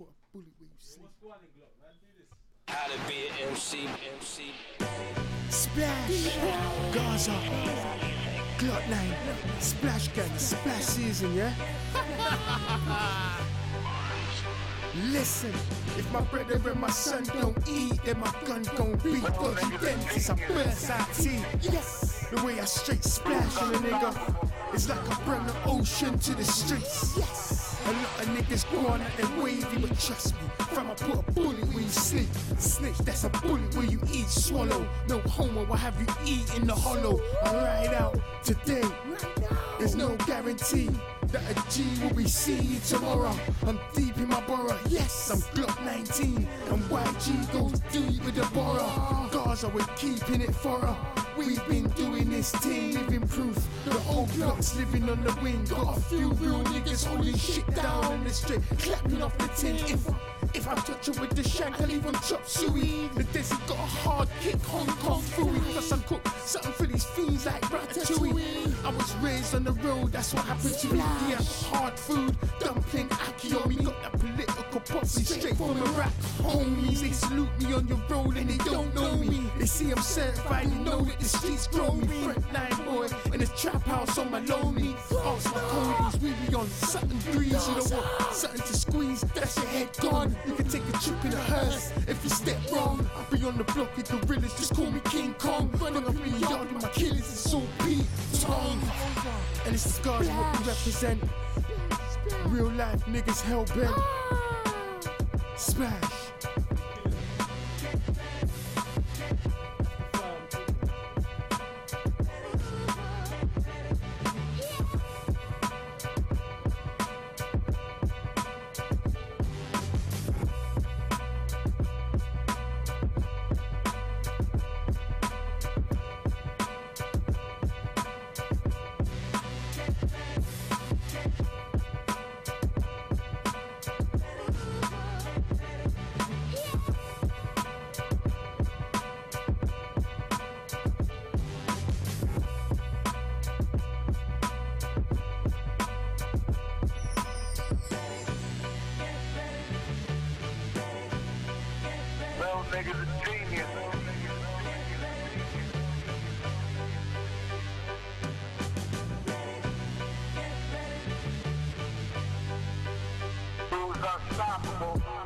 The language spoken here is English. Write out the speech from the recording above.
put a bullet where you sleep. What's going on, Glock, man? Do. How to be an MC, MC. Splash, Gaza, Glock 9, Splash Gang, Splash Season, yeah? Listen, if my brother and my son don't eat, then my gun gon' beat. Dodgy dentist, I burst out teeth. Yes, the way I straight splash on a nigga, it's like I bring the ocean to the streets. Yes, a lot of niggas on at them wavy, but trust me, fam, I put a bullet where you sleep. Snitch, that's a bullet where you eat, swallow. No homo, what have you eaten the hollow? I ride out today. There's no guarantee that a G will be seen tomorrow. I'm deep in my borough, yes, I'm Glock 19. And YG goes deep with the borough. Gaza, we're keeping it for her. We've been doing this living proof. The old block's living on the wing. Got a few real niggas holding shit down on the street, clapping off the tin. If if I touch her with the shank, I leave them chop suey. The Desi got a hard kick, Hong Kong Phooey. Plus I cook something for these fiends like ratatouille. I was raised on the road, that's what happened to me. Yeah, hard food, dumpling, akio. Me got that political poppy straight from Iraq. Homies, they salute me on your road and they don't know me. See I'm certified, they know that the streets grow me. Front line boy in a trap house on my lonely. Ask my codies, we be on something breeze. You know what? Something to squeeze, that's your head gone. You can take a trip in a hearse if you step wrong. I'll be on the block with gorillas, just call me King Kong. Running up in the yard with my killers, it's all beat, tongue. And this is God's what we represent. Real life niggas hell bent. Smash. nigga's a genius. Who's unstoppable?